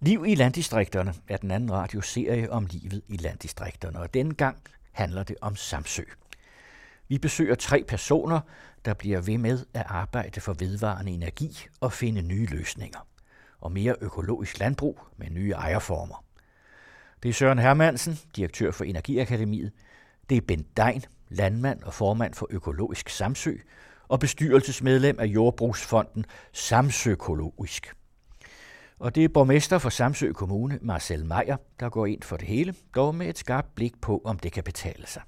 Liv i landdistrikterne er den anden radioserie om livet i landdistrikterne, og denne gang handler det om Samsø. Vi besøger tre personer, der bliver ved med at arbejde for vedvarende energi og finde nye løsninger. Og mere økologisk landbrug med nye ejerformer. Det er Søren Hermansen, direktør for Energiakademiet. Det er Bent Dein, landmand og formand for Økologisk Samsø, og bestyrelsesmedlem af Jordbrugsfonden Samsøkologisk. Og det er borgmester for Samsø Kommune, Marcel Meyer, der går ind for det hele, dog med et skarpt blik på, om det kan betale sig.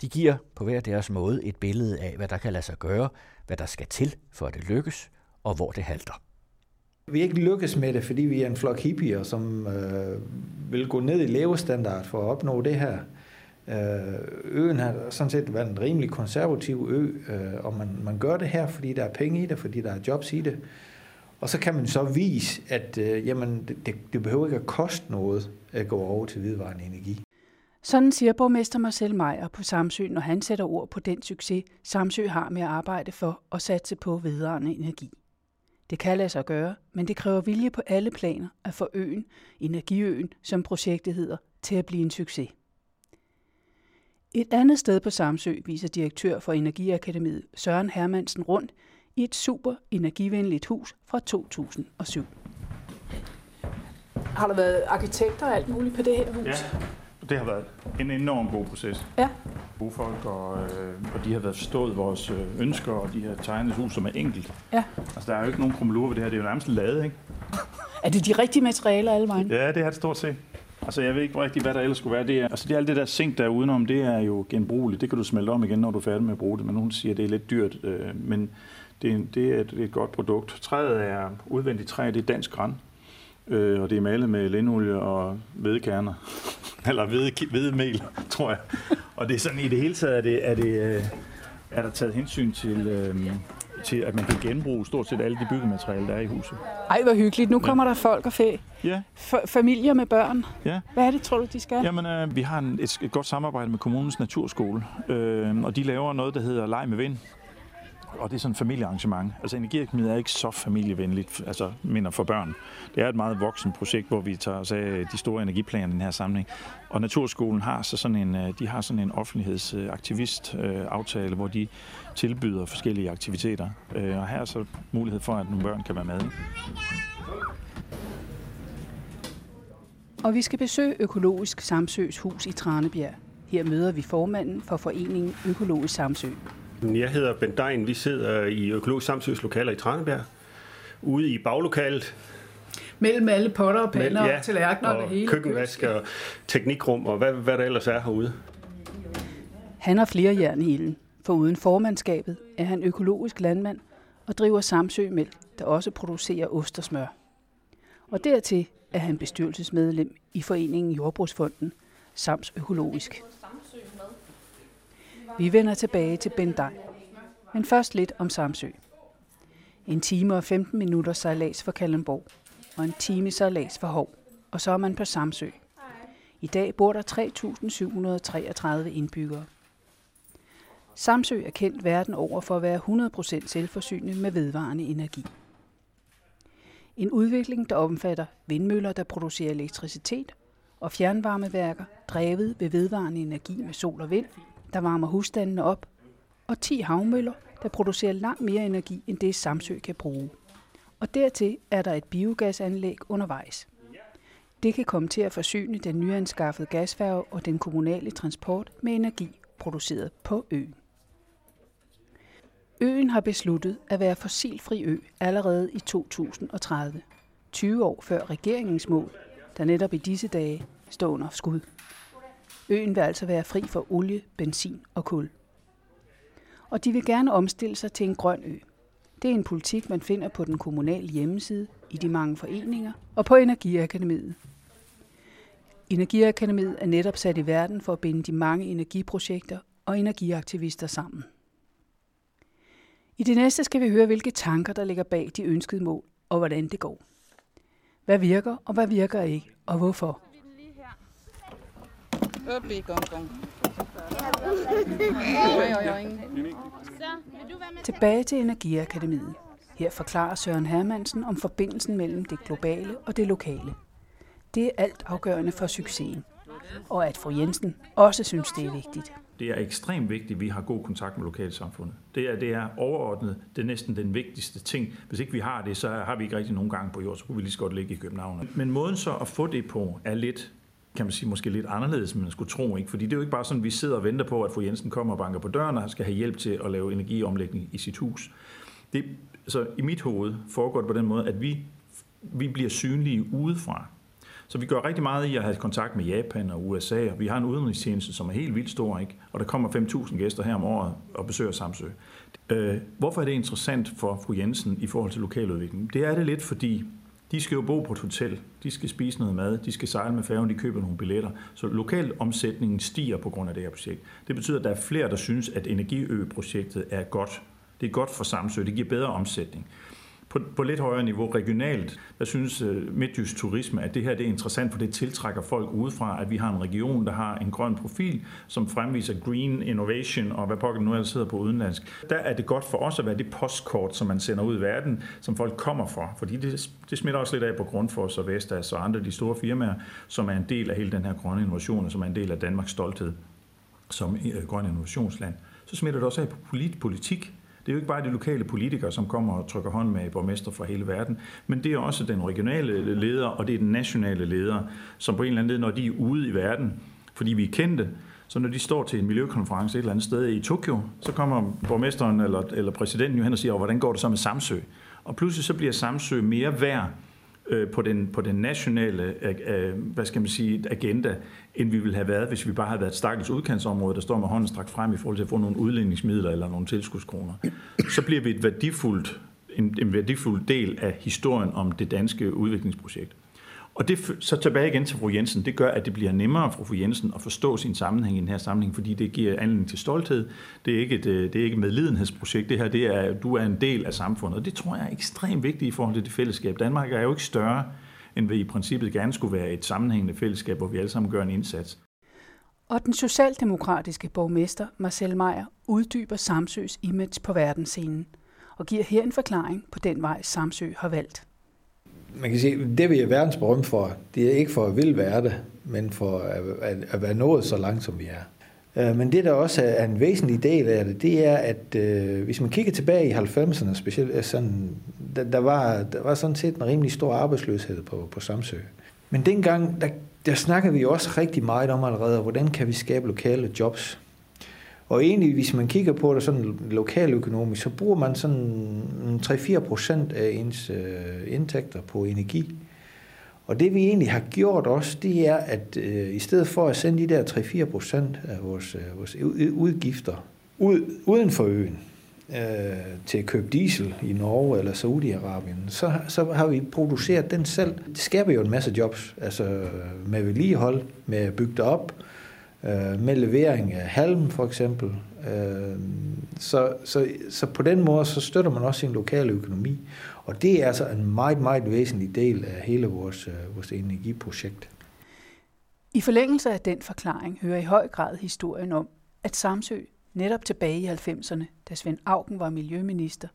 De giver på hver deres måde et billede af, hvad der kan lade sig gøre, hvad der skal til, for at det lykkes, og hvor det halter. Vi er ikke lykkes med det, fordi vi er en flok hippier, som øh, vil gå ned i levestandard for at opnå det her. Øh, øen har sådan set været en rimelig konservativ ø, øh, og man, man gør det her, fordi der er penge i det, fordi der er jobs i det. Og så kan man så vise, at øh, jamen, det, det behøver ikke at koste noget at gå over til vedvarende energi. Sådan siger borgmester Marcel Meyer på Samsø, når han sætter ord på den succes, Samsø har med at arbejde for og satse på vedvarende energi. Det kan lade sig gøre, men det kræver vilje på alle planer at få øen, Energiøen, som projektet hedder, til at blive en succes. Et andet sted på Samsø viser direktør for Energiakademiet Søren Hermansen rundt i et super energivenligt hus fra 2007. Har der været arkitekter og alt muligt på det her hus? Ja, det har været en enorm god proces. Ja. Gode folk, og, øh, og de har været forstået vores øh, ønsker, og de har tegnet et hus, som er enkelt. Ja. Altså, der er jo ikke nogen krummelure ved det her. Det er jo nærmest lavet, ikke? Er det de rigtige materialer alle vejen? Ja, det er det stort set. Altså, jeg ved ikke rigtig, hvad der ellers skulle være. Det er, altså, det er alt det der zink, der er udenom, det er jo genbrugeligt. Det kan du smelte om igen, når du er færdig med at bruge det. Men nogen siger, at det er lidt dyrt. Øh, men det er, det, er et, det er et godt produkt. Træet er udvendigt træ, det er dansk græn. Øh, og det er malet med linolie og hvedekerner. Eller hvede, hvedemel, tror jeg. Og det er sådan, i det hele taget er, det, er, det, øh, er der taget hensyn til, øh, til, at man kan genbruge stort set alle de byggematerialer, der er i huset. Ej, hvor hyggeligt. Nu kommer der folk og fæ. Ja, F- familier med børn. ja. Hvad er det, tror du, de skal? Jamen, øh, vi har en, et, et godt samarbejde med kommunens naturskole, øh, og de laver noget, der hedder Leg med Vind. Og det er sådan et familiearrangement. Altså energiakademiet er ikke så familievenligt, altså minder for børn. Det er et meget voksen projekt, hvor vi tager os af de store energiplaner i den her sammenhæng. Og Naturskolen har så sådan en, øh, de har sådan en offentlighedsaktivist øh, aftale, hvor de tilbyder forskellige aktiviteter. Øh, og her er så mulighed for, at nogle børn kan være med. Og vi skal besøge Økologisk Samsøs hus i Tranebjerg. Her møder vi formanden for foreningen Økologisk Samsø. Jeg hedder Bent Dein. Vi sidder i Økologisk Samsøs lokaler i Tranebjerg. Ude i baglokalet. Mellem alle potter og pander ja, og tallerkener og, og hele. køkkenvask og teknikrum og hvad, hvad der ellers er herude. Han har flere jern i ilden. For uden formandskabet er han økologisk landmand og driver Samsø Mælk, der også producerer ost og smør. Og dertil er han bestyrelsesmedlem i foreningen Jordbrugsfonden, Sams Økologisk. Vi vender tilbage til Bendej, men først lidt om Samsø. En time og 15 minutter sejlads for Kallenborg, og en time sejlads for Hov, og så er man på Samsø. I dag bor der 3.733 indbyggere. Samsø er kendt verden over for at være 100% selvforsynende med vedvarende energi. En udvikling, der omfatter vindmøller, der producerer elektricitet, og fjernvarmeværker, drevet ved vedvarende energi med sol og vind, der varmer husstandene op, og 10 havmøller, der producerer langt mere energi end det Samsø kan bruge. Og dertil er der et biogasanlæg undervejs. Det kan komme til at forsyne den nyanskaffede gasfærge og den kommunale transport med energi produceret på øen. Øen har besluttet at være fossilfri ø allerede i 2030, 20 år før regeringens mål, der netop i disse dage står under skud. Øen vil altså være fri for olie, benzin og kul. Og de vil gerne omstille sig til en grøn ø. Det er en politik, man finder på den kommunale hjemmeside, i de mange foreninger og på Energiakademiet. Energiakademiet er netop sat i verden for at binde de mange energiprojekter og energiaktivister sammen. I det næste skal vi høre, hvilke tanker, der ligger bag de ønskede mål, og hvordan det går. Hvad virker, og hvad virker ikke, og hvorfor? Gong gong. Tilbage til Energiakademiet. Her forklarer Søren Hermansen om forbindelsen mellem det globale og det lokale. Det er alt afgørende for succesen. Og at fru Jensen også synes, det er vigtigt. Det er ekstremt vigtigt, at vi har god kontakt med lokalsamfundet. Det er, det er overordnet, det er næsten den vigtigste ting. Hvis ikke vi har det, så har vi ikke rigtig nogen gang på jord, så kunne vi lige så godt ligge i København. Men måden så at få det på er lidt kan man sige, måske lidt anderledes, end man skulle tro. Ikke? Fordi det er jo ikke bare sådan, at vi sidder og venter på, at fru Jensen kommer og banker på døren og skal have hjælp til at lave energiomlægning i sit hus. Det, så i mit hoved foregår det på den måde, at vi, vi bliver synlige udefra. Så vi gør rigtig meget i at have kontakt med Japan og USA, og vi har en udenrigstjeneste, som er helt vildt stor, ikke? og der kommer 5.000 gæster her om året og besøger Samsø. Øh, hvorfor er det interessant for fru Jensen i forhold til lokaludvikling? Det er det lidt, fordi de skal jo bo på et hotel, de skal spise noget mad, de skal sejle med færgen, de køber nogle billetter. Så lokalomsætningen stiger på grund af det her projekt. Det betyder, at der er flere, der synes, at Energiø-projektet er godt. Det er godt for Samsø, det giver bedre omsætning på, på lidt højere niveau regionalt, der synes øh, Midtjysk Turisme, at det her det er interessant, for det tiltrækker folk udefra, at vi har en region, der har en grøn profil, som fremviser green innovation og hvad pokker nu ellers sidder på udenlandsk. Der er det godt for os at være det postkort, som man sender ud i verden, som folk kommer for, fordi det, det smitter også lidt af på Grundfos og Vestas og andre de store firmaer, som er en del af hele den her grønne innovation, og som er en del af Danmarks stolthed som øh, grøn innovationsland. Så smitter det også af på politik, det er jo ikke bare de lokale politikere, som kommer og trykker hånd med borgmester fra hele verden, men det er også den regionale leder, og det er den nationale leder, som på en eller anden led, når de er ude i verden, fordi vi er kendte, så når de står til en miljøkonference et eller andet sted i Tokyo, så kommer borgmesteren eller, eller præsidenten jo hen og siger, hvordan går det så med Samsø? Og pludselig så bliver Samsø mere værd øh, på, den, på den nationale øh, øh, hvad skal man sige, agenda, end vi ville have været, hvis vi bare havde været et stakkels udkantsområde, der står med hånden strakt frem i forhold til at få nogle udlændingsmidler eller nogle tilskudskroner. Så bliver vi et værdifuldt, en, en værdifuld del af historien om det danske udviklingsprojekt. Og det, så tilbage igen til fru Jensen. Det gør, at det bliver nemmere for fru Jensen at forstå sin sammenhæng i den her sammenhæng, fordi det giver anledning til stolthed. Det er ikke et, øh, det er ikke et medlidenhedsprojekt. Det her, det er, du er en del af samfundet. Og det tror jeg er ekstremt vigtigt i forhold til det fællesskab. Danmark er jo ikke større, end vi i princippet gerne skulle være et sammenhængende fællesskab, hvor vi alle sammen gør en indsats. Og den socialdemokratiske borgmester Marcel Meyer uddyber Samsøs image på verdensscenen og giver her en forklaring på den vej Samsø har valgt man kan sige, det vi er verdensberømt for, det er ikke for at ville være det, men for at, at, at være nået så langt, som vi er. Øh, men det, der også er en væsentlig del af det, det er, at øh, hvis man kigger tilbage i 90'erne, specielt øh, sådan, der, der, var, der var sådan set en rimelig stor arbejdsløshed på, på Samsø. Men dengang, der, der snakkede vi også rigtig meget om allerede, hvordan kan vi skabe lokale jobs. Og egentlig, hvis man kigger på det sådan lokaløkonomisk, så bruger man sådan 3-4 procent af ens øh, indtægter på energi. Og det vi egentlig har gjort også, det er, at øh, i stedet for at sende de der 3-4 procent af vores, øh, vores udgifter ud, uden for øen, øh, til at købe diesel i Norge eller Saudi-Arabien, så, så har vi produceret den selv. Det skaber jo en masse jobs, altså med vedligehold, med at bygge det op, øh, med levering af halm for eksempel. Øh, så, så, så på den måde, så støtter man også sin lokale økonomi. Og det er altså en meget, meget væsentlig del af hele vores, øh, vores energiprojekt. I forlængelse af den forklaring hører i høj grad historien om, at Samsø netop tilbage i 90'erne, da Svend Augen var miljøminister,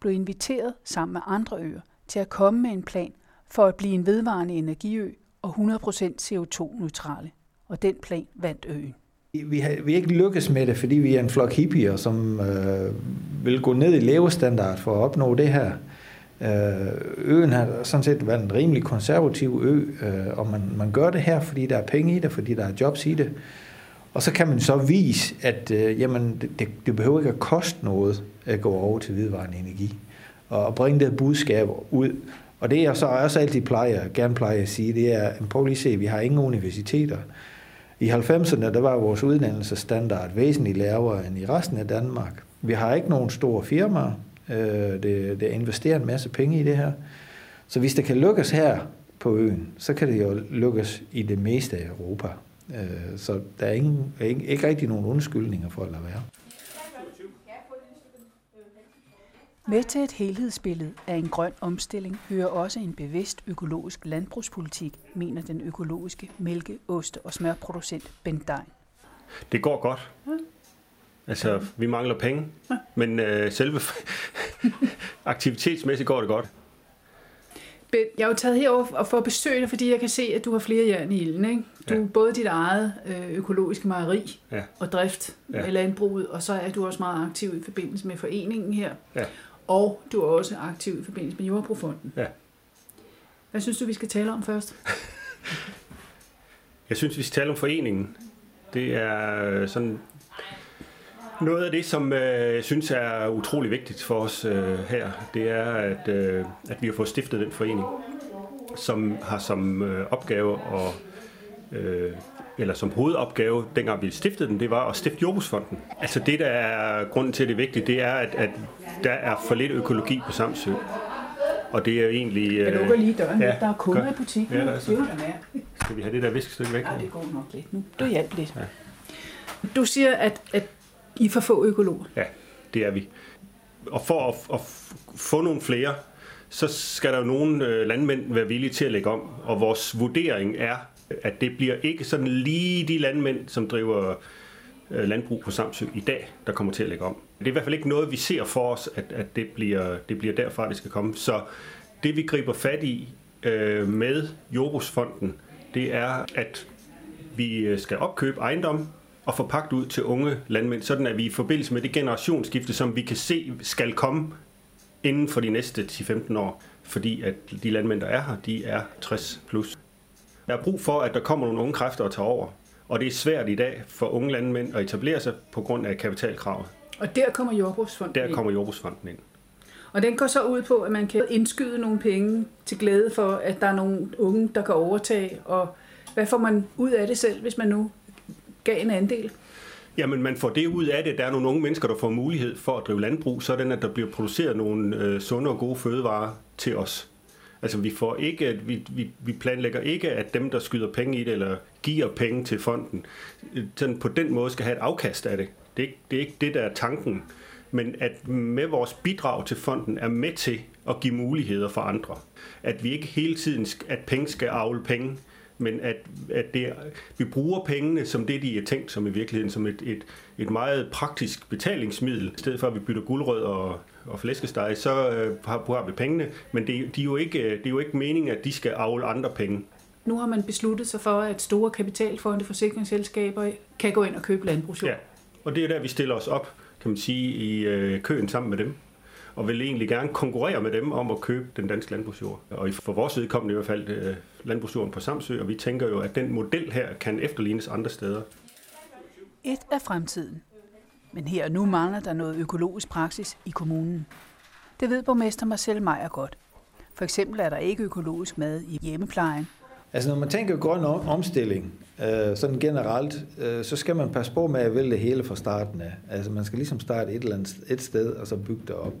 blev inviteret sammen med andre øer til at komme med en plan for at blive en vedvarende energiø og 100% CO2-neutrale og den plan vandt øen. Vi har, vi har ikke lykkes med det, fordi vi er en flok hippier, som øh, vil gå ned i levestandard for at opnå det her. Øh, øen har sådan set været en rimelig konservativ ø, øh, og man, man gør det her, fordi der er penge i det, fordi der er jobs i det. Og så kan man så vise, at øh, jamen, det, det behøver ikke at koste noget at gå over til vedvarende energi. Og bringe det budskab ud. Og det jeg så også altid plejer, gerne plejer at sige, det er, prøv lige at se, vi har ingen universiteter. I 90'erne, der var vores uddannelsesstandard væsentligt lavere end i resten af Danmark. Vi har ikke nogen store firmaer, øh, det, det investerer en masse penge i det her. Så hvis det kan lykkes her på øen, så kan det jo lykkes i det meste af Europa. Øh, så der er ingen, ikke, ikke rigtig nogen undskyldninger for at lade være. Med til et helhedsbillede af en grøn omstilling hører også en bevidst økologisk landbrugspolitik, mener den økologiske mælke-, oste- og smørproducent Bent Dein. Det går godt. Altså, vi mangler penge, men øh, selve, aktivitetsmæssigt går det godt. Jeg er jo taget herover og for at besøge dig, fordi jeg kan se, at du har flere jern i ilden. Ikke? Du ja. både dit eget øh, økologiske mejeri ja. og drift ja. af landbruget, og så er du også meget aktiv i forbindelse med foreningen her. Ja. Og du er også aktiv i forbindelse med Jordbrugsfonden. Ja. Hvad synes du, vi skal tale om først? jeg synes, vi skal tale om foreningen. Det er sådan noget af det, som øh, jeg synes er utrolig vigtigt for os øh, her, det er, at, øh, at vi har fået stiftet den forening, som har som øh, opgave og øh, eller som hovedopgave, dengang vi stiftede den, det var at stifte Jordbrugsfonden. Altså det, der er grunden til, at det er vigtigt, det er, at, at der er for lidt økologi på Samsø. Og det er egentlig... Jeg lukker lige døren, ja, der er kunder i butikken. Ja, der er så. Skal vi have det der viskestykke væk? Ja, det går nok lidt nu. Du hjælper lidt. Ja. Du siger, at, at i for få økologer. Ja, det er vi. Og for at, at få nogle flere, så skal der jo nogle øh, landmænd være villige til at lægge om. Og vores vurdering er, at det bliver ikke sådan lige de landmænd, som driver øh, landbrug på Samsø i dag, der kommer til at lægge om. Det er i hvert fald ikke noget, vi ser for os, at, at det, bliver, det bliver derfra, det skal komme. Så det, vi griber fat i øh, med Jordbrugsfonden, det er, at vi øh, skal opkøbe ejendom, og forpagt ud til unge landmænd, sådan at vi i forbindelse med det generationsskifte, som vi kan se skal komme inden for de næste 10-15 år, fordi at de landmænd, der er her, de er 60 plus. Der er brug for, at der kommer nogle unge kræfter og tager over, og det er svært i dag for unge landmænd at etablere sig på grund af kapitalkravet. Og der kommer Jordbrugsfonden Der kommer Jordbrugsfonden ind. Og den går så ud på, at man kan indskyde nogle penge til glæde for, at der er nogle unge, der kan overtage. Og hvad får man ud af det selv, hvis man nu gav en andel? Jamen, man får det ud af det. Der er nogle unge mennesker, der får mulighed for at drive landbrug, sådan at der bliver produceret nogle øh, sunde og gode fødevarer til os. Altså, vi, får ikke, vi, vi, vi planlægger ikke, at dem, der skyder penge i det, eller giver penge til fonden, sådan på den måde skal have et afkast af det. Det er, ikke, det er ikke det, der er tanken. Men at med vores bidrag til fonden er med til at give muligheder for andre. At vi ikke hele tiden, at penge skal afle penge, men at, at det, vi bruger pengene som det, de er tænkt som i virkeligheden, som et, et, et meget praktisk betalingsmiddel. I stedet for at vi bytter guldrød og, og flæskesteg, så øh, bruger vi pengene, men det, de er jo ikke, det er jo ikke meningen, at de skal afle andre penge. Nu har man besluttet sig for, at store kapitalfonde, forsikringsselskaber kan gå ind og købe landbrugsjord. Ja, og det er der, vi stiller os op, kan man sige, i øh, køen sammen med dem og vil egentlig gerne konkurrere med dem om at købe den danske landbrugsjord. Og for vores vedkommende i hvert fald øh, landbrugsjorden på Samsø, og vi tænker jo, at den model her kan efterlignes andre steder. Et af fremtiden. Men her og nu mangler der noget økologisk praksis i kommunen. Det ved borgmester Marcel Meyer godt. For eksempel er der ikke økologisk mad i hjemmeplejen. Altså når man tænker grøn omstilling, øh, sådan generelt, øh, så skal man passe på med at vælge det hele fra starten af. Altså man skal ligesom starte et eller andet et sted, og så bygge det op.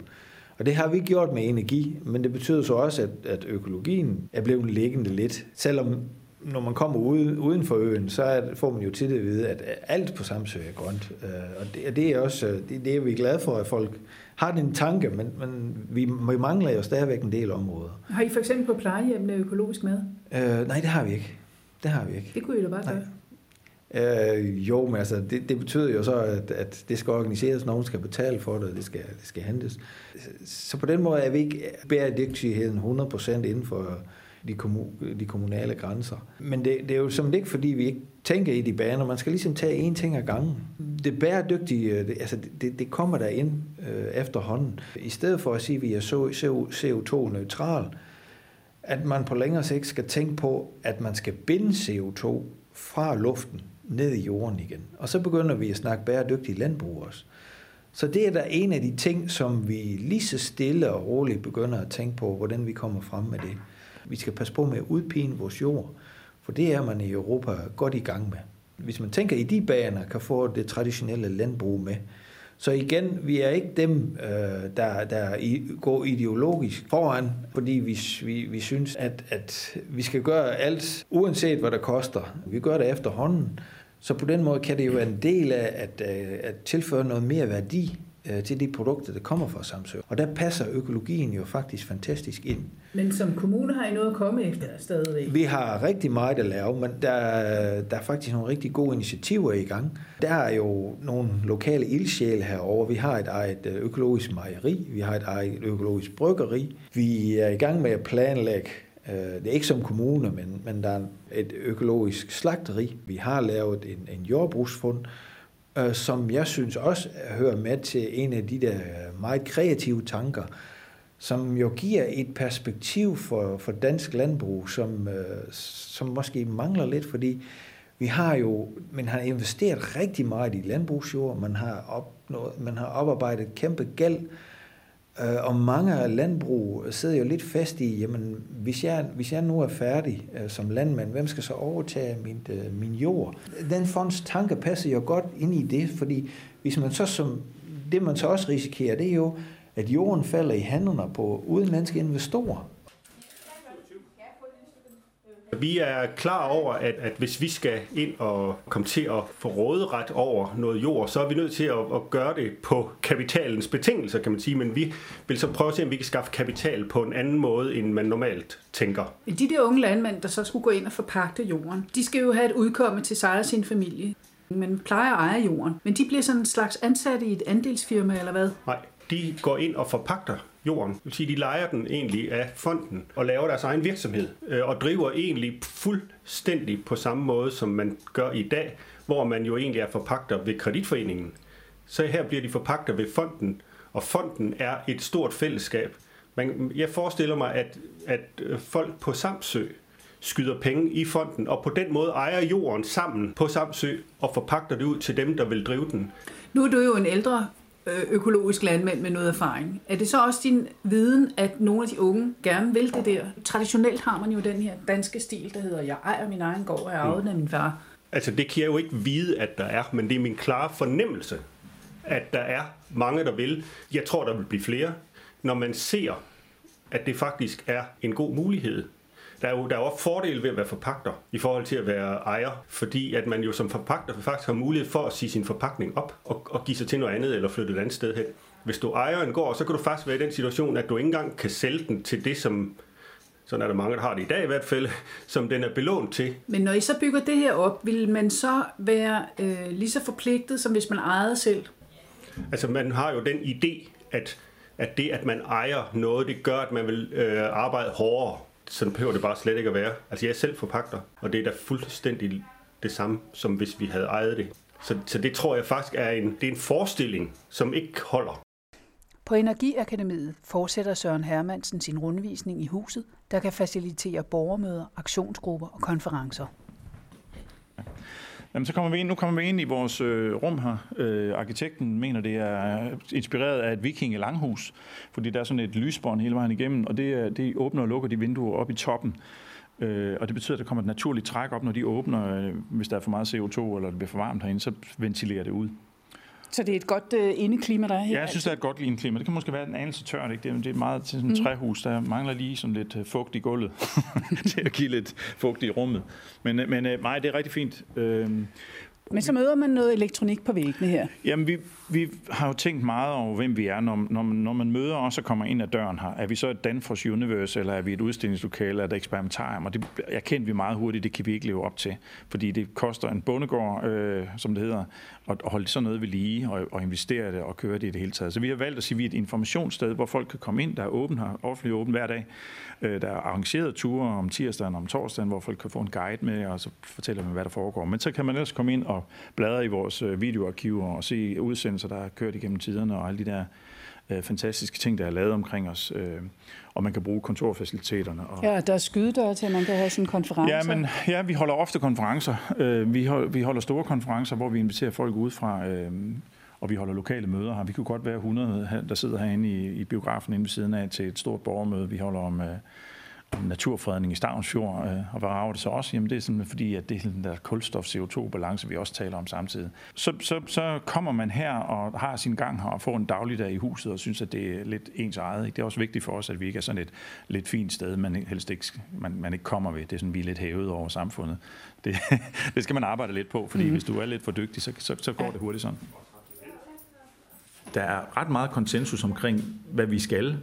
Og det har vi gjort med energi, men det betyder så også, at, at økologien er blevet liggende lidt. Selvom når man kommer ude, uden for øen, så er, får man jo tit at vide, at alt på Samsø er grønt. Øh, og det, det er også det, det er vi glade for, at folk har den tanke, men, men vi, vi mangler jo stadigvæk en del områder. Har I for eksempel på plejehjemmene økologisk mad? Øh, nej, det har vi ikke. Det har vi ikke. Det kunne I da bare gøre. Øh, jo, men altså, det, det betyder jo så, at, at det skal organiseres, nogen skal betale for det, og det skal, det skal hentes. Så på den måde er vi ikke bæredygtigheden 100% inden for de, kommu- de kommunale grænser. Men det, det er jo som ikke, fordi vi ikke tænker i de baner. Man skal ligesom tage én ting ad gangen. Det bæredygtige, øh, det, altså det, det kommer der ind øh, efterhånden. I stedet for at sige, at vi er CO2-neutral, at man på længere sigt skal tænke på, at man skal binde CO2 fra luften ned i jorden igen. Og så begynder vi at snakke bæredygtig landbrug også. Så det er da en af de ting, som vi lige så stille og roligt begynder at tænke på, hvordan vi kommer frem med det. Vi skal passe på med at udpine vores jord, for det er man i Europa godt i gang med. Hvis man tænker i de baner, kan få det traditionelle landbrug med. Så igen, vi er ikke dem, øh, der, der går ideologisk foran, fordi vi, vi, vi synes, at, at vi skal gøre alt, uanset hvad det koster. Vi gør det efterhånden. Så på den måde kan det jo være en del af at, øh, at tilføre noget mere værdi øh, til de produkter, der kommer fra Samsø. Og der passer økologien jo faktisk fantastisk ind. Men som kommune har I noget at komme efter stadigvæk? Vi har rigtig meget at lave, men der, der er faktisk nogle rigtig gode initiativer i gang. Der er jo nogle lokale ildsjæle herover. Vi har et eget øh, økologisk mejeri, vi har et eget økologisk bryggeri. Vi er i gang med at planlægge øh, det er ikke som kommune, men, men der er et økologisk slagteri. Vi har lavet en, en jordbrugsfund, øh, som jeg synes også hører med til en af de der meget kreative tanker, som jo giver et perspektiv for, for dansk landbrug, som, øh, som måske mangler lidt, fordi vi har jo, man har investeret rigtig meget i landbrugsjord, man har, opnået, man har oparbejdet kæmpe gæld, øh, Øh, og mange landbrug sidder jo lidt fast i, jamen, hvis jeg, hvis jeg nu er færdig øh, som landmand, hvem skal så overtage min, øh, min jord? Den fonds tanke passer jo godt ind i det, fordi hvis man så som, det man så også risikerer, det er jo, at jorden falder i hænderne på udenlandske investorer. Vi er klar over, at, at hvis vi skal ind og komme til at få råderet over noget jord, så er vi nødt til at, at gøre det på kapitalens betingelser, kan man sige. Men vi vil så prøve at se, om vi kan skaffe kapital på en anden måde, end man normalt tænker. De der unge landmænd, der så skulle gå ind og forpagte jorden, de skal jo have et udkomme til sig og sin familie. Man plejer at eje jorden, men de bliver sådan en slags ansatte i et andelsfirma, eller hvad? Nej, de går ind og forpagter jorden. Det vil sige, de leger den egentlig af fonden og laver deres egen virksomhed øh, og driver egentlig fuldstændig på samme måde, som man gør i dag, hvor man jo egentlig er forpagter ved kreditforeningen. Så her bliver de forpagter ved fonden, og fonden er et stort fællesskab. Man, jeg forestiller mig, at, at øh, folk på Samsø skyder penge i fonden, og på den måde ejer jorden sammen på Samsø og forpagter det ud til dem, der vil drive den. Nu er du jo en ældre økologisk landmænd med noget erfaring. Er det så også din viden, at nogle af de unge gerne vil det der? Traditionelt har man jo den her danske stil, der hedder, jeg ejer min egen gård, og jeg arvet af min far. Altså det kan jeg jo ikke vide, at der er, men det er min klare fornemmelse, at der er mange, der vil. Jeg tror, der vil blive flere, når man ser, at det faktisk er en god mulighed der er jo, der er jo fordele ved at være forpagter i forhold til at være ejer, fordi at man jo som forpagter faktisk har mulighed for at sige sin forpagtning op og, og give sig til noget andet eller flytte et andet sted hen. Hvis du ejer en gård, så kan du faktisk være i den situation, at du ikke engang kan sælge den til det, som sådan er der mange, der har det i dag i hvert fald, som den er belånt til. Men når I så bygger det her op, vil man så være øh, lige så forpligtet, som hvis man ejede selv? Altså man har jo den idé, at, at det, at man ejer noget, det gør, at man vil øh, arbejde hårdere sådan behøver det bare slet ikke at være. Altså jeg er selv forpagter, og det er da fuldstændig det samme, som hvis vi havde ejet det. Så, så det tror jeg faktisk er en, det er en forestilling, som ikke holder. På Energiakademiet fortsætter Søren Hermansen sin rundvisning i huset, der kan facilitere borgermøder, aktionsgrupper og konferencer. Jamen, så kommer vi ind, nu kommer vi ind i vores øh, rum her. Øh, arkitekten mener, det er inspireret af et vikinge langhus, fordi der er sådan et lysbånd hele vejen igennem, og det, det åbner og lukker de vinduer op i toppen. Øh, og det betyder, at der kommer et naturligt træk op, når de åbner. Øh, hvis der er for meget CO2, eller det bliver for varmt herinde, så ventilerer det ud. Så det er et godt uh, indeklima, der er her? Ja, jeg synes, det er et godt indeklima. Det kan måske være en anelse tørt. Ikke? Det er meget til sådan et mm. træhus, der mangler lige sådan lidt uh, fugt i gulvet til at give lidt fugt i rummet. Men, øh, men uh, nej, det er rigtig fint. Uh, men så møder man noget elektronik på væggene her. Jamen, vi, vi har jo tænkt meget over, hvem vi er, når, når, når man møder os og kommer ind ad døren her. Er vi så et Danfoss Universe, eller er vi et udstillingslokale, eller et eksperimentarium? Og det erkendte vi meget hurtigt, det kan vi ikke leve op til. Fordi det koster en bondegård, øh, som det hedder, at holde sådan noget ved lige, og, og investere det og køre det i det hele taget. Så vi har valgt at sige, at vi er et informationssted, hvor folk kan komme ind, der er åben her, offentligt åben hver dag. Øh, der er arrangerede ture om tirsdagen og om torsdagen, hvor folk kan få en guide med, og så fortæller man, hvad der foregår. Men så kan man ellers komme ind og bladre i vores øh, videoarkiver og se udsendelser, der er kørt igennem tiderne, og alle de der øh, fantastiske ting, der er lavet omkring os. Øh, og man kan bruge kontorfaciliteterne. Og... Ja, der er skydedør til, at man kan have sådan konferencer. Ja, men, ja, vi holder ofte konferencer. Øh, vi, hold, vi holder store konferencer, hvor vi inviterer folk ud fra... Øh, og vi holder lokale møder her. Vi kunne godt være 100, der sidder herinde i, i biografen inde ved siden af til et stort borgermøde. Vi holder om, øh, om naturfredning i Stavnsfjord, øh, og rager det så også? Jamen det er simpelthen fordi, at det er den der kulstof-CO2-balance, vi også taler om samtidig. Så, så, så kommer man her og har sin gang her og får en dagligdag i huset og synes, at det er lidt ens eget. Ikke? Det er også vigtigt for os, at vi ikke er sådan et lidt fint sted, man helst ikke, man, man ikke kommer ved. Det er sådan, vi er lidt hævet over samfundet. Det, det skal man arbejde lidt på, fordi mm. hvis du er lidt for dygtig, så, så, så går det hurtigt sådan. der er ret meget konsensus omkring, hvad vi skal,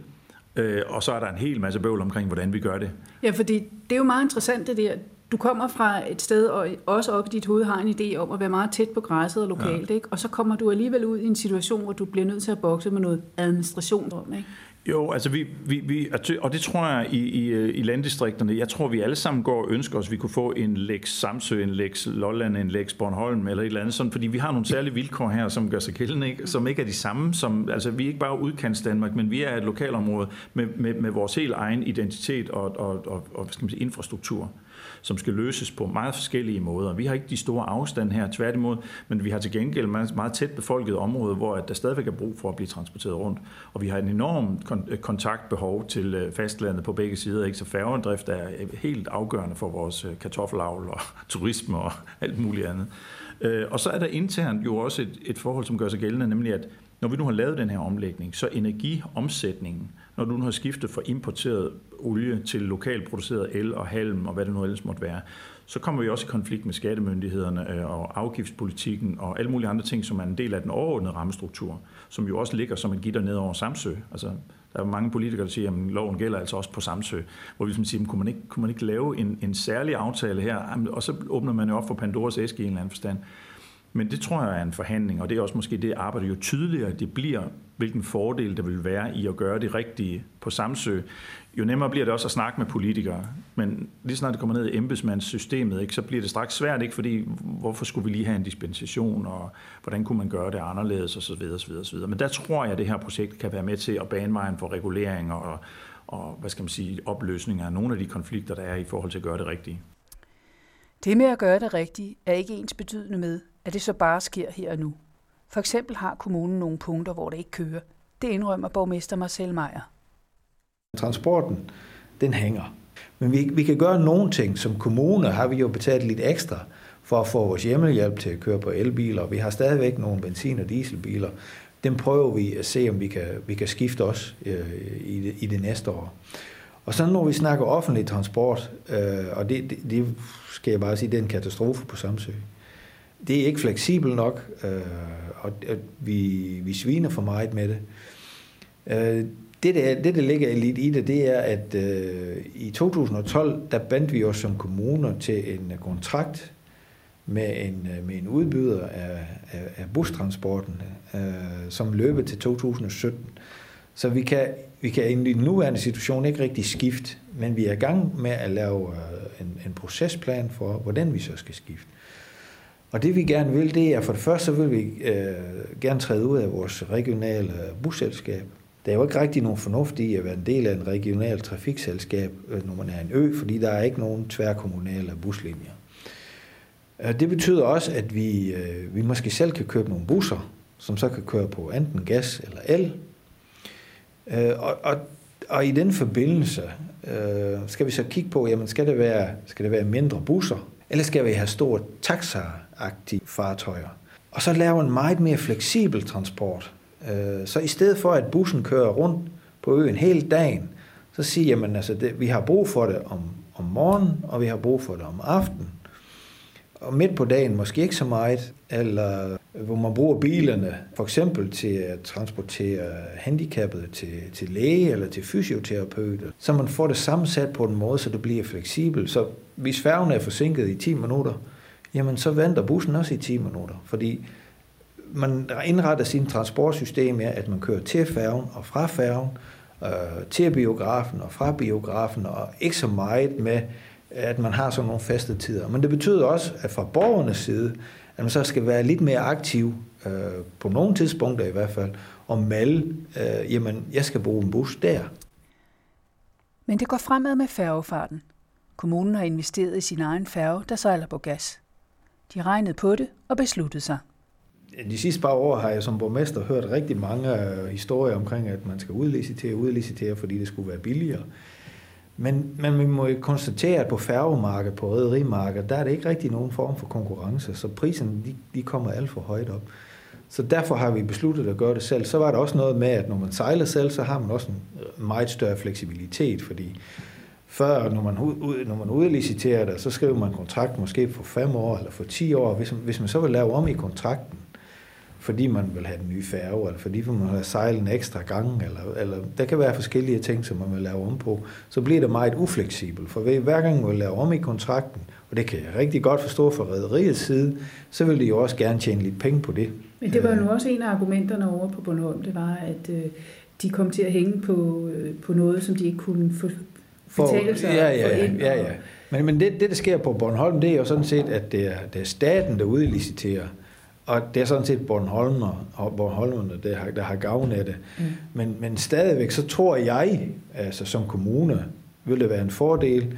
øh, og så er der en hel masse bøvl omkring, hvordan vi gør det. Ja, fordi det er jo meget interessant det der. Du kommer fra et sted, og også op i dit hoved har en idé om at være meget tæt på græsset og lokalt, ja. ikke? og så kommer du alligevel ud i en situation, hvor du bliver nødt til at bokse med noget administration om, ikke? Jo, altså vi, vi, vi, altså, og det tror jeg i, i, øh, i landdistrikterne, jeg tror vi alle sammen går og ønsker os, at vi kunne få en Lex Samsø, en Lex Lolland, en Lex Bornholm eller et eller andet sådan, fordi vi har nogle særlige vilkår her, som gør sig gældende, ikke? som ikke er de samme, som, altså vi er ikke bare udkants Danmark, men vi er et lokalområde med, med, med vores helt egen identitet og, og, og, og hvad skal man sige, infrastruktur som skal løses på meget forskellige måder. Vi har ikke de store afstande her, tværtimod, men vi har til gengæld meget, meget tæt befolket område, hvor der stadigvæk er brug for at blive transporteret rundt. Og vi har en enorm øh, kontaktbehov til øh, fastlandet på begge sider, ikke? så færgedrift er øh, helt afgørende for vores kartoffelavl og turisme og alt muligt andet. Og så er der internt jo også et, et forhold, som gør sig gældende, nemlig at når vi nu har lavet den her omlægning, så energiomsætningen, når du nu har skiftet fra importeret olie til lokalt produceret el og halm og hvad det nu ellers måtte være, så kommer vi også i konflikt med skattemyndighederne øh, og afgiftspolitikken og alle mulige andre ting, som er en del af den overordnede rammestruktur, som jo også ligger som en gitter ned over Samsø. Altså, der er mange politikere, der siger, at loven gælder altså også på Samsø, hvor vi ligesom siger, kunne man ikke, kunne man ikke lave en, en særlig aftale her? Og så åbner man jo op for Pandoras æske i en eller anden forstand. Men det tror jeg er en forhandling, og det er også måske det arbejde, jo tydeligere det bliver, hvilken fordel der vil være i at gøre det rigtige på Samsø, jo nemmere bliver det også at snakke med politikere. Men lige snart det kommer ned i embedsmandssystemet, ikke, så bliver det straks svært, ikke, fordi hvorfor skulle vi lige have en dispensation, og hvordan kunne man gøre det anderledes, og så videre, så videre, så videre. Men der tror jeg, at det her projekt kan være med til at bane vejen for regulering og, og hvad skal man sige, opløsninger af nogle af de konflikter, der er i forhold til at gøre det rigtige. Det med at gøre det rigtige er ikke ens betydende med, at det så bare sker her og nu. For eksempel har kommunen nogle punkter, hvor det ikke kører. Det indrømmer borgmester Marcel Meier. Transporten, den hænger. Men vi, vi kan gøre nogle ting. Som kommune har vi jo betalt lidt ekstra for at få vores hjemmehjælp til at køre på elbiler. Vi har stadigvæk nogle benzin- og dieselbiler. Dem prøver vi at se, om vi kan, vi kan skifte os øh, i, det, i det næste år. Og så når vi snakker offentlig transport, øh, og det, det, det skal jeg bare sige, det er en katastrofe på Samsø. Det er ikke fleksibelt nok, øh, og at vi, vi sviner for meget med det. Øh, det, der, det, der ligger lidt i det, det er, at øh, i 2012, der bandt vi os som kommuner til en øh, kontrakt med en, øh, med en udbyder af, af, af bustransporten, øh, som løber til 2017. Så vi kan, vi kan i den nuværende situation ikke rigtig skifte, men vi er i gang med at lave øh, en, en procesplan for, hvordan vi så skal skifte. Og det vi gerne vil, det er for det første, så vil vi øh, gerne træde ud af vores regionale busselskab. Der er jo ikke rigtig nogen fornuft i at være en del af en regional trafikselskab, øh, når man er en ø, fordi der er ikke nogen tværkommunale buslinjer. Øh, det betyder også, at vi, øh, vi måske selv kan købe nogle busser, som så kan køre på enten gas eller el. Øh, og, og, og i den forbindelse skal vi så kigge på, jamen skal det være, skal det være mindre busser, eller skal vi have store taxa-agtige fartøjer? Og så lave en meget mere fleksibel transport. Øh, så i stedet for, at bussen kører rundt på øen hele dagen, så siger man, altså, det, vi har brug for det om, om morgenen, og vi har brug for det om aftenen. Og midt på dagen måske ikke så meget, eller hvor man bruger bilerne for eksempel til at transportere handicappede til, til læge eller til fysioterapeut, så man får det sammensat på en måde, så det bliver fleksibelt. Så hvis færgen er forsinket i 10 minutter, jamen så venter bussen også i 10 minutter, fordi man indretter sin transportsystem med, at man kører til færgen og fra færgen, øh, til biografen og fra biografen, og ikke så meget med, at man har sådan nogle faste tider. Men det betyder også, at fra borgernes side, at man så skal være lidt mere aktiv, øh, på nogle tidspunkter i hvert fald, og melde, øh, jamen, jeg skal bruge en bus der. Men det går fremad med færgefarten. Kommunen har investeret i sin egen færge, der sejler på gas. De regnede på det og besluttede sig. De sidste par år har jeg som borgmester hørt rigtig mange øh, historier omkring, at man skal udlicitere udlicitere, fordi det skulle være billigere. Men, men vi må jo konstatere, at på færgemarkedet, på rederimarkedet, der er det ikke rigtig nogen form for konkurrence, så priserne de, de kommer alt for højt op. Så derfor har vi besluttet at gøre det selv. Så var der også noget med, at når man sejler selv, så har man også en øh, meget større fleksibilitet, fordi før, når man, når man udliciterer det, så skriver man kontrakt måske for fem år eller for ti år. Hvis, hvis man så vil lave om i kontrakten, fordi man vil have den nye færge, eller fordi man vil have sejlet en ekstra gang, eller, eller der kan være forskellige ting, som man vil lave om på, så bliver det meget ufleksibelt. For hver gang man vil lave om i kontrakten, og det kan jeg rigtig godt forstå fra rædderiets side, så vil de jo også gerne tjene lidt penge på det. Men det var jo nu også en af argumenterne over på Bornholm, det var, at øh, de kom til at hænge på, øh, på noget, som de ikke kunne få betale sig ja, ja, for ind. Ja, ja. Men, men det, det, der sker på Bornholm, det er jo sådan set, at det er, det er staten, der udliciterer. Og det er sådan set Bornholmer og Bornholmerne, der har, der har gavn af det. Mm. Men, men stadigvæk, så tror jeg, altså som kommune, vil det være en fordel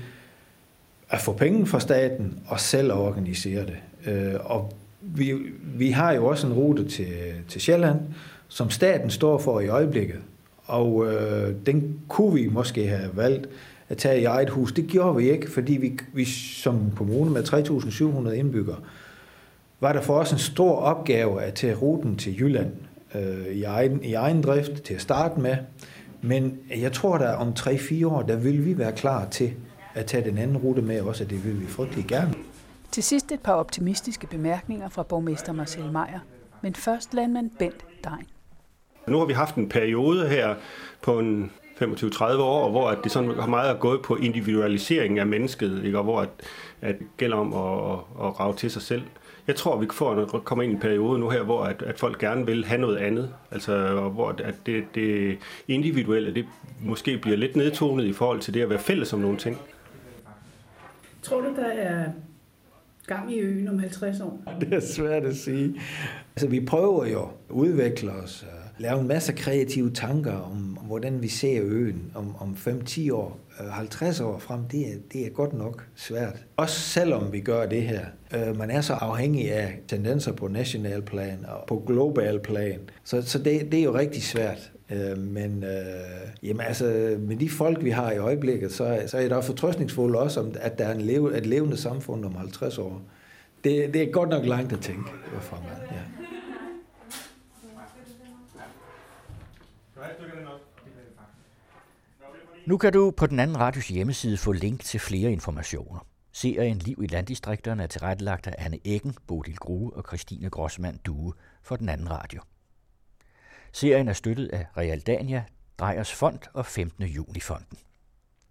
at få penge fra staten og selv organisere det. Øh, og vi, vi har jo også en rute til, til Sjælland, som staten står for i øjeblikket. Og øh, den kunne vi måske have valgt at tage i eget hus. Det gjorde vi ikke, fordi vi, vi som kommune med 3.700 indbyggere, var der for os en stor opgave at tage ruten til Jylland øh, i, egen, i egen drift til at starte med. Men jeg tror, at om 3-4 år, der vil vi være klar til at tage den anden rute med også, og det vil vi frygtelig gerne. Til sidst et par optimistiske bemærkninger fra borgmester Marcel Meier, men først landmand Bent Dein. Nu har vi haft en periode her på en 25-30 år, hvor at det sådan har meget gået på individualisering af mennesket, ikke? og hvor at, at det gælder om at, at, at rave til sig selv. Jeg tror, vi får en, kommer ind i en periode nu her, hvor at, at folk gerne vil have noget andet. Altså, hvor at det, det individuelle, det måske bliver lidt nedtonet i forhold til det at være fælles om nogle ting. Tror du, der er gang i øen om 50 år? Det er svært at sige. Altså, vi prøver jo at udvikle os, øh, lave en masse kreative tanker om, om hvordan vi ser øen om, om 5-10 år, øh, 50 år frem. Det er, det er godt nok svært. Også selvom vi gør det her. Øh, man er så afhængig af tendenser på national plan og på global plan. Så, så det, det er jo rigtig svært. Øh, men øh, jamen altså, med de folk, vi har i øjeblikket, så, så er jeg da fortrøstningsfuld også, om, at der er en leve, et levende samfund om 50 år. Det, det er godt nok langt at tænke fremad. Ja. Nu kan du på den anden radios hjemmeside få link til flere informationer. Serien Liv i landdistrikterne er tilrettelagt af Anne Eggen, Bodil Grue og Christine Grossmann Due for den anden radio. Serien er støttet af Realdania, Drejers Fond og 15. Juni Fonden.